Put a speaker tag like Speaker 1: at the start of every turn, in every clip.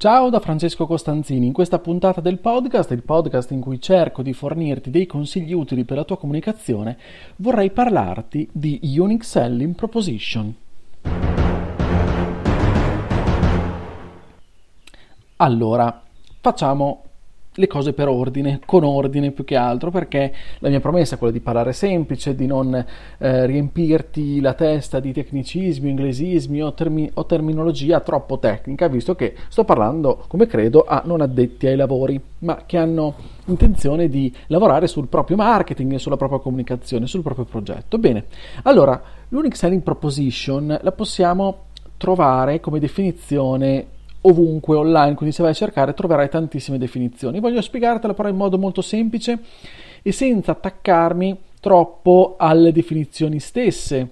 Speaker 1: Ciao da Francesco Costanzini, in questa puntata del podcast, il podcast in cui cerco di fornirti dei consigli utili per la tua comunicazione, vorrei parlarti di Unique Selling Proposition. Allora, facciamo le cose per ordine, con ordine più che altro, perché la mia promessa è quella di parlare semplice, di non eh, riempirti la testa di tecnicismi, inglesismi o, termi- o, terminologia troppo tecnica, visto che sto parlando, come credo, a non addetti ai lavori, ma che hanno intenzione di lavorare sul proprio marketing, sulla propria comunicazione, sul proprio progetto. Bene, allora, l'unique selling proposition la possiamo trovare come definizione ovunque online, quindi se vai a cercare troverai tantissime definizioni. Voglio spiegartela però in modo molto semplice e senza attaccarmi troppo alle definizioni stesse.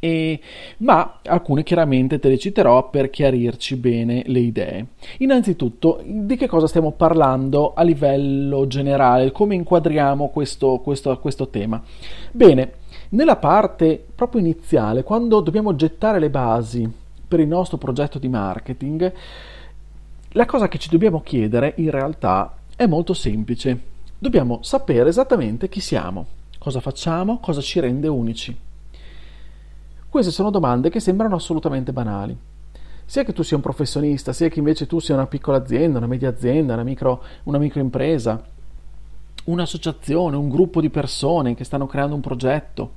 Speaker 1: E, ma alcune chiaramente te le citerò per chiarirci bene le idee. Innanzitutto, di che cosa stiamo parlando a livello generale? Come inquadriamo questo, questo, questo tema? Bene, nella parte proprio iniziale, quando dobbiamo gettare le basi per il nostro progetto di marketing, la cosa che ci dobbiamo chiedere in realtà è molto semplice. Dobbiamo sapere esattamente chi siamo, cosa facciamo, cosa ci rende unici. Queste sono domande che sembrano assolutamente banali. Sia che tu sia un professionista, sia che invece tu sia una piccola azienda, una media azienda, una, micro, una microimpresa, un'associazione, un gruppo di persone che stanno creando un progetto,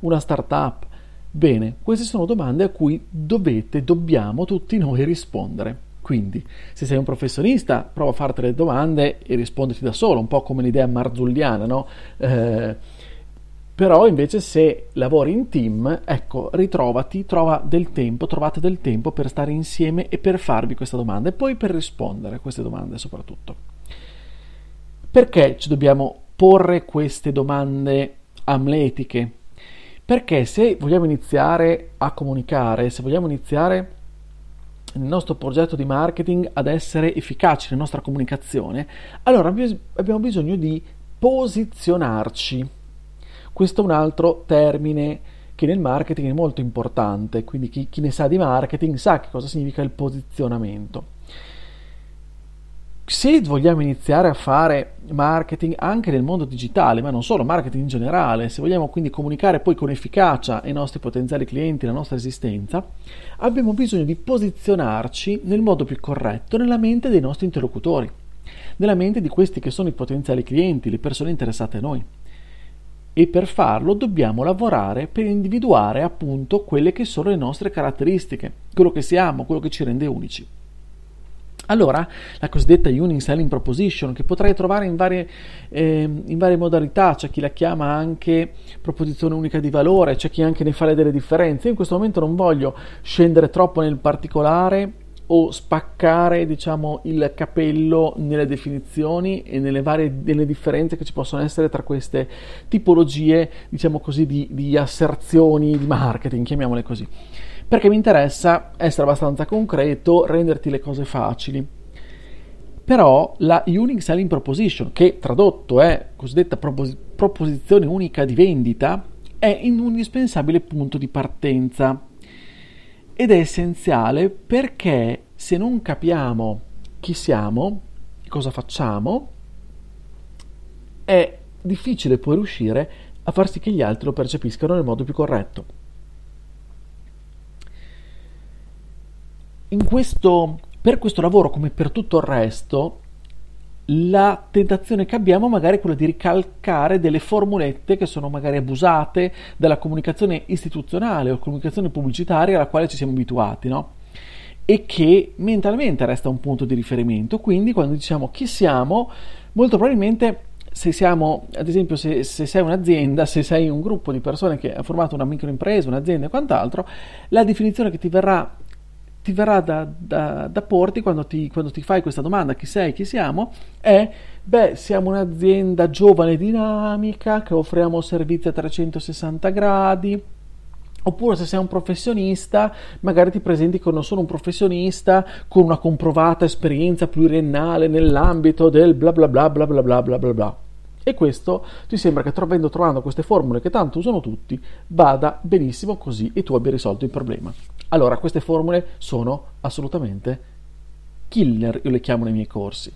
Speaker 1: una startup. Bene, queste sono domande a cui dovete, dobbiamo tutti noi rispondere. Quindi, se sei un professionista, prova a farti le domande e risponderti da solo, un po' come l'idea marzulliana, no? Eh, però invece se lavori in team, ecco, ritrovati, trova del tempo, trovate del tempo per stare insieme e per farvi questa domanda e poi per rispondere a queste domande soprattutto. Perché ci dobbiamo porre queste domande amletiche? Perché se vogliamo iniziare a comunicare, se vogliamo iniziare nel nostro progetto di marketing ad essere efficaci nella nostra comunicazione, allora abbiamo bisogno di posizionarci. Questo è un altro termine che nel marketing è molto importante, quindi chi, chi ne sa di marketing sa che cosa significa il posizionamento se vogliamo iniziare a fare marketing anche nel mondo digitale, ma non solo, marketing in generale, se vogliamo quindi comunicare poi con efficacia ai nostri potenziali clienti, la nostra esistenza, abbiamo bisogno di posizionarci nel modo più corretto nella mente dei nostri interlocutori, nella mente di questi che sono i potenziali clienti, le persone interessate a noi. E per farlo dobbiamo lavorare per individuare appunto quelle che sono le nostre caratteristiche, quello che siamo, quello che ci rende unici. Allora, la cosiddetta Unique Selling Proposition, che potrai trovare in varie, eh, in varie, modalità, c'è chi la chiama anche proposizione unica di valore, c'è chi anche ne fa delle differenze. Io in questo momento non voglio scendere troppo nel particolare o spaccare diciamo, il capello nelle definizioni e nelle varie nelle differenze che ci possono essere tra queste tipologie diciamo così, di, di asserzioni di marketing, chiamiamole così perché mi interessa essere abbastanza concreto, renderti le cose facili. Però la Unique Selling Proposition, che tradotto è cosiddetta propos- proposizione unica di vendita, è un indispensabile punto di partenza ed è essenziale perché se non capiamo chi siamo, cosa facciamo, è difficile poi riuscire a far sì che gli altri lo percepiscano nel modo più corretto. Questo, per questo lavoro, come per tutto il resto, la tentazione che abbiamo magari è quella di ricalcare delle formulette che sono magari abusate dalla comunicazione istituzionale o comunicazione pubblicitaria alla quale ci siamo abituati, no? E che mentalmente resta un punto di riferimento. Quindi, quando diciamo chi siamo, molto probabilmente se siamo, ad esempio, se, se, sei un'azienda, se sei un gruppo di persone che ha formato una microimpresa, un'azienda e quant'altro, la definizione che ti verrà ti verrà da, da, da porti quando ti, quando ti, fai questa domanda, chi sei, chi siamo, è, beh, siamo un'azienda giovane e dinamica che offriamo servizi a 360 gradi, Oppure se sei un professionista, magari ti presenti come non sono un professionista con una comprovata esperienza pluriennale nell'ambito del bla bla bla bla bla bla bla bla bla. E questo ti sembra che trovando, trovando queste formule che tanto usano tutti, vada benissimo così e tu abbia risolto il problema. Allora, queste formule sono assolutamente killer, io le chiamo nei miei corsi.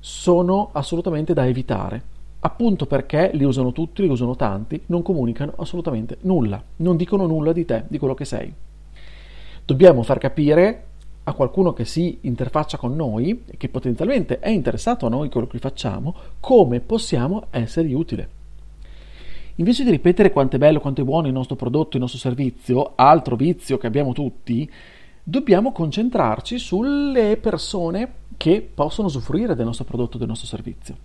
Speaker 1: Sono assolutamente da evitare, appunto perché li usano tutti, li usano tanti, non comunicano assolutamente nulla, non dicono nulla di te, di quello che sei. Dobbiamo far capire a qualcuno che si interfaccia con noi che potenzialmente è interessato a noi quello che facciamo, come possiamo essergli utile. Invece di ripetere quanto è bello, quanto è buono il nostro prodotto, il nostro servizio, altro vizio che abbiamo tutti, dobbiamo concentrarci sulle persone che possono usufruire del nostro prodotto, del nostro servizio.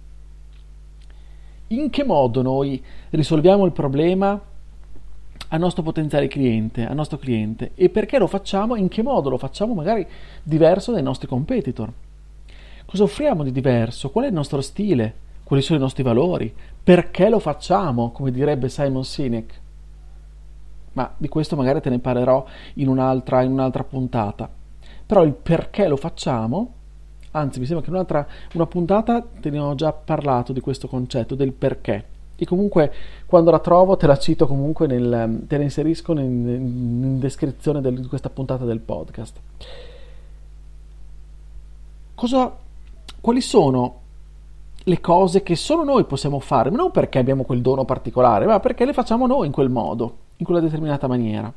Speaker 1: In che modo noi risolviamo il problema al nostro potenziale cliente, al nostro cliente e perché lo facciamo, in che modo lo facciamo magari diverso dai nostri competitor. Cosa offriamo di diverso? Qual è il nostro stile? Quali sono i nostri valori? Perché lo facciamo, come direbbe Simon Sinek? Ma di questo magari te ne parlerò in un'altra, in un'altra puntata. Però il perché lo facciamo, anzi mi sembra che in un'altra una puntata te ne ho già parlato di questo concetto del perché e comunque quando la trovo te la cito comunque nel, te la inserisco nel, in descrizione del, di questa puntata del podcast cosa quali sono le cose che solo noi possiamo fare non perché abbiamo quel dono particolare ma perché le facciamo noi in quel modo in quella determinata maniera.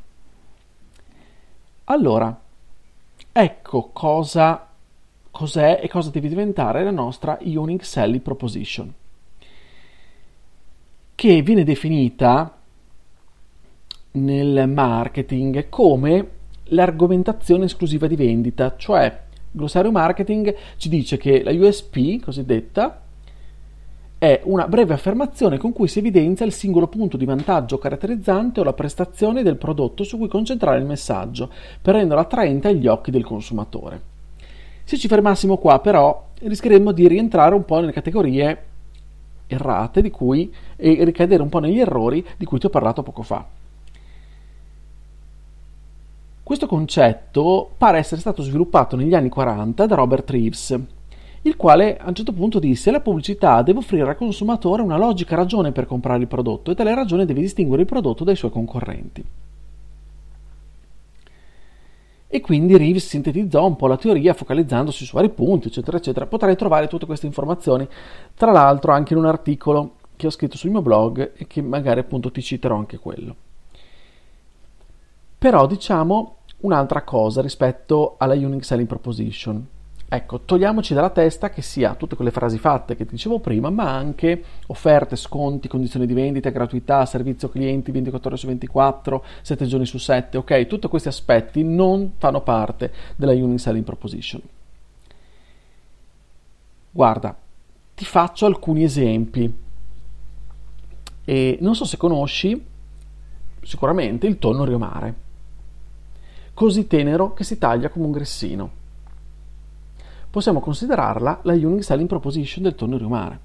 Speaker 1: Allora ecco cosa cos'è e cosa deve diventare la nostra Unique Selling Proposition che viene definita nel marketing come l'argomentazione esclusiva di vendita, cioè glossario marketing ci dice che la USP cosiddetta è una breve affermazione con cui si evidenzia il singolo punto di vantaggio caratterizzante o la prestazione del prodotto su cui concentrare il messaggio per renderlo attraente agli occhi del consumatore. Se ci fermassimo qua però rischieremmo di rientrare un po' nelle categorie errate di cui, e ricadere un po' negli errori di cui ti ho parlato poco fa. Questo concetto pare essere stato sviluppato negli anni 40 da Robert Reeves, il quale a un certo punto disse la pubblicità deve offrire al consumatore una logica ragione per comprare il prodotto e tale ragione deve distinguere il prodotto dai suoi concorrenti e quindi Reeves sintetizzò un po' la teoria focalizzandosi su vari punti, eccetera, eccetera. Potrai trovare tutte queste informazioni, tra l'altro anche in un articolo che ho scritto sul mio blog e che magari appunto ti citerò anche quello. Però diciamo un'altra cosa rispetto alla Unique Selling Proposition. Ecco, togliamoci dalla testa che sia tutte quelle frasi fatte che ti dicevo prima, ma anche offerte, sconti, condizioni di vendita, gratuità, servizio clienti 24 ore su 24, 7 giorni su 7, ok? Tutti questi aspetti non fanno parte della Unique Selling Proposition. Guarda, ti faccio alcuni esempi. E non so se conosci sicuramente il tonno riomare, così tenero che si taglia come un grissino possiamo considerarla la Unique Selling Proposition del tonno riumare.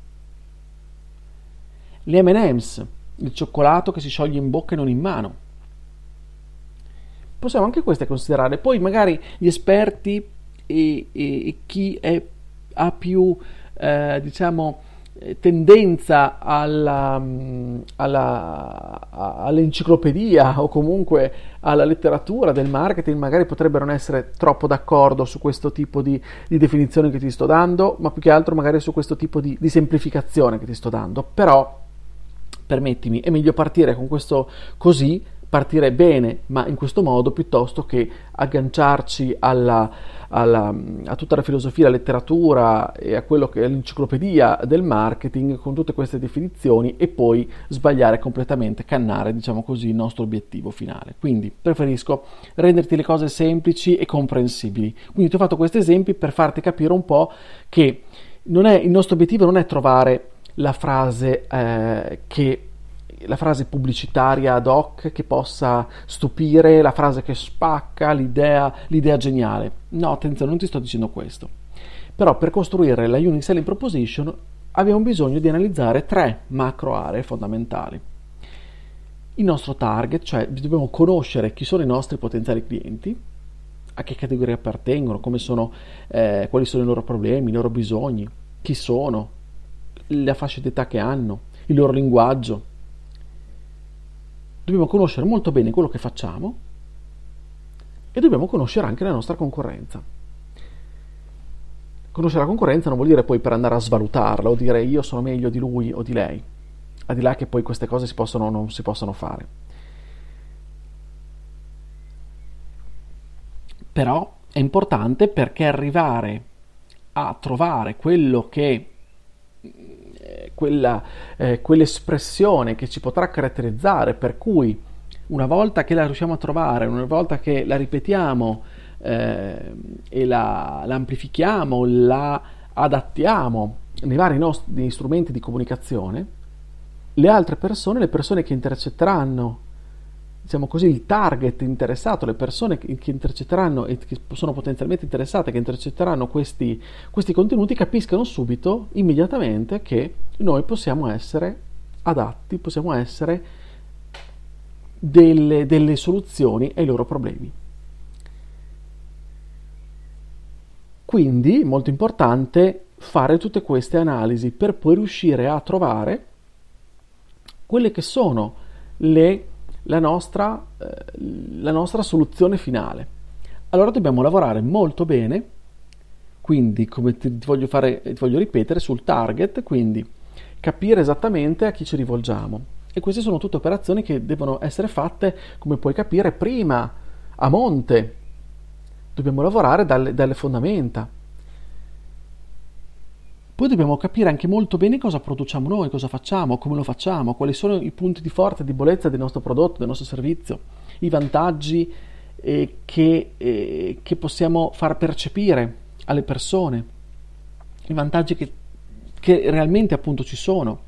Speaker 1: Le M&M's, il cioccolato che si scioglie in bocca e non in mano. Possiamo anche queste considerare. Poi magari gli esperti e, e, e chi è, ha più, eh, diciamo, tendenza alla, alla, all'enciclopedia o comunque alla letteratura del marketing magari potrebbero non essere troppo d'accordo su questo tipo di, di definizione che ti sto dando, ma più che altro magari su questo tipo di, di semplificazione che ti sto dando. Però, permettimi, è meglio partire con questo così, partire bene, ma in questo modo, piuttosto che agganciarci alla alla, a tutta la filosofia, la letteratura e a quello che è l'enciclopedia del marketing con tutte queste definizioni e poi sbagliare completamente, cannare, diciamo così, il nostro obiettivo finale. Quindi preferisco renderti le cose semplici e comprensibili. Quindi ti ho fatto questi esempi per farti capire un po' che è, il nostro obiettivo non è trovare la frase eh, che la frase pubblicitaria ad hoc che possa stupire, la frase che spacca, l'idea, l'idea geniale. No, attenzione, non ti sto dicendo questo. Però per costruire la Unique Selling Proposition abbiamo bisogno di analizzare tre macro aree fondamentali. Il nostro target, cioè dobbiamo conoscere chi sono i nostri potenziali clienti, a che categoria appartengono, sono, eh, quali sono i loro problemi, i loro bisogni, chi sono, la fascia d'età che hanno, il loro linguaggio. Dobbiamo conoscere molto bene quello che facciamo e dobbiamo conoscere anche la nostra concorrenza. Conoscere la concorrenza non vuol dire poi per andare a svalutarla o dire io sono meglio di lui o di lei, al di là che poi queste cose si possono, non si possono fare. Però è importante perché arrivare a trovare quello che quella, eh, quell'espressione che ci potrà caratterizzare, per cui una volta che la riusciamo a trovare, una volta che la ripetiamo eh, e la, la, amplifichiamo, la adattiamo nei vari nostri strumenti di comunicazione, le altre persone, le persone che intercetteranno diciamo così, il target interessato, le persone che, intercetteranno e che sono potenzialmente interessate, che intercetteranno questi, questi contenuti, capiscano subito, immediatamente, che noi possiamo essere adatti, possiamo essere delle, delle soluzioni ai loro problemi. Quindi, molto importante fare tutte queste analisi per poi riuscire a trovare quelle che sono le la nostra, eh, la nostra soluzione finale. Allora dobbiamo lavorare molto bene, quindi come ti, voglio fare, ti voglio ripetere, sul target, quindi capire esattamente a chi ci rivolgiamo. E queste sono tutte operazioni che devono essere fatte, come puoi capire, prima, a monte. Dobbiamo lavorare dalle, dalle fondamenta. Poi dobbiamo capire anche molto bene cosa produciamo noi, cosa facciamo, come lo facciamo, quali sono i punti di forza e debolezza del nostro prodotto, del nostro servizio, i vantaggi eh, che, eh, che, possiamo far percepire alle persone, i vantaggi che, che realmente appunto ci sono.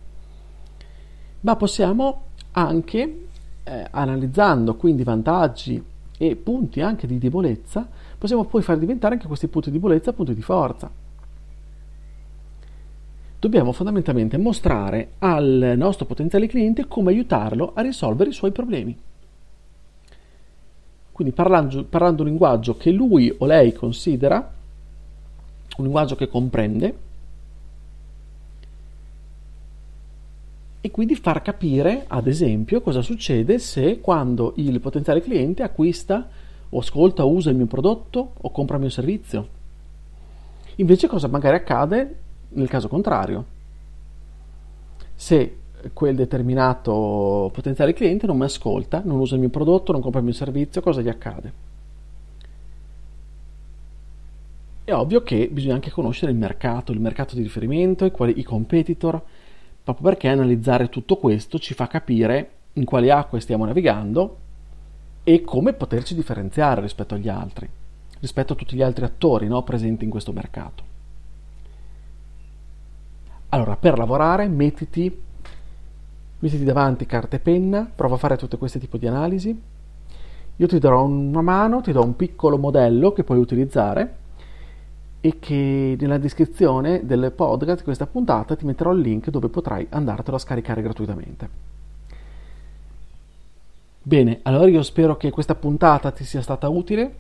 Speaker 1: Ma possiamo anche, eh, analizzando quindi vantaggi e punti anche di debolezza, possiamo poi far diventare anche questi punti di debolezza punti di forza dobbiamo fondamentalmente mostrare al nostro potenziale cliente come aiutarlo a risolvere i suoi problemi. Quindi parlando, parlando un linguaggio che lui o lei considera, un linguaggio che comprende, e quindi far capire, ad esempio, cosa succede se quando il potenziale cliente acquista o ascolta o usa il mio prodotto o compra il mio servizio. Invece cosa magari accade nel caso contrario, se quel determinato potenziale cliente non mi ascolta, non usa il mio prodotto, non compra il mio servizio, cosa gli accade? È ovvio che bisogna anche conoscere il mercato, il mercato di riferimento, i, quali, i competitor, proprio perché analizzare tutto questo ci fa capire in quali acque stiamo navigando e come poterci differenziare rispetto agli altri, rispetto a tutti gli altri attori no, presenti in questo mercato. Allora, per lavorare, mettiti, mettiti davanti carta e penna, prova a fare tutte questi tipi di analisi. Io ti darò una mano, ti do un piccolo modello che puoi utilizzare e che nella descrizione del podcast di questa puntata ti metterò il link dove potrai andartelo a scaricare gratuitamente. Bene, allora io spero che questa puntata ti sia stata utile.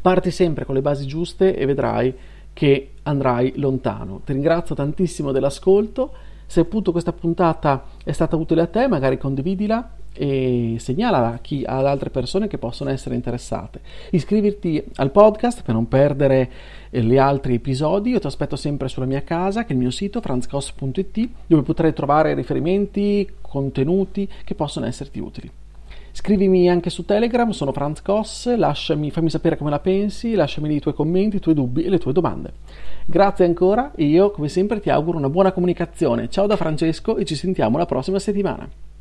Speaker 1: Parti sempre con le basi giuste e vedrai che andrai lontano. Ti ringrazio tantissimo dell'ascolto. Se appunto questa puntata è stata utile a te, magari condividila e segnala a chi, ad altre persone che possono essere interessate. Iscriviti al podcast per non perdere eh, gli altri episodi. Io ti aspetto sempre sulla mia casa, che è il mio sito franzcos.it, dove potrai trovare riferimenti, contenuti che possono esserti utili. Scrivimi anche su Telegram, sono Franz Koss, lasciami, fammi sapere come la pensi, lasciami i tuoi commenti, i tuoi dubbi e le tue domande. Grazie ancora e io come sempre ti auguro una buona comunicazione. Ciao da Francesco e ci sentiamo la prossima settimana.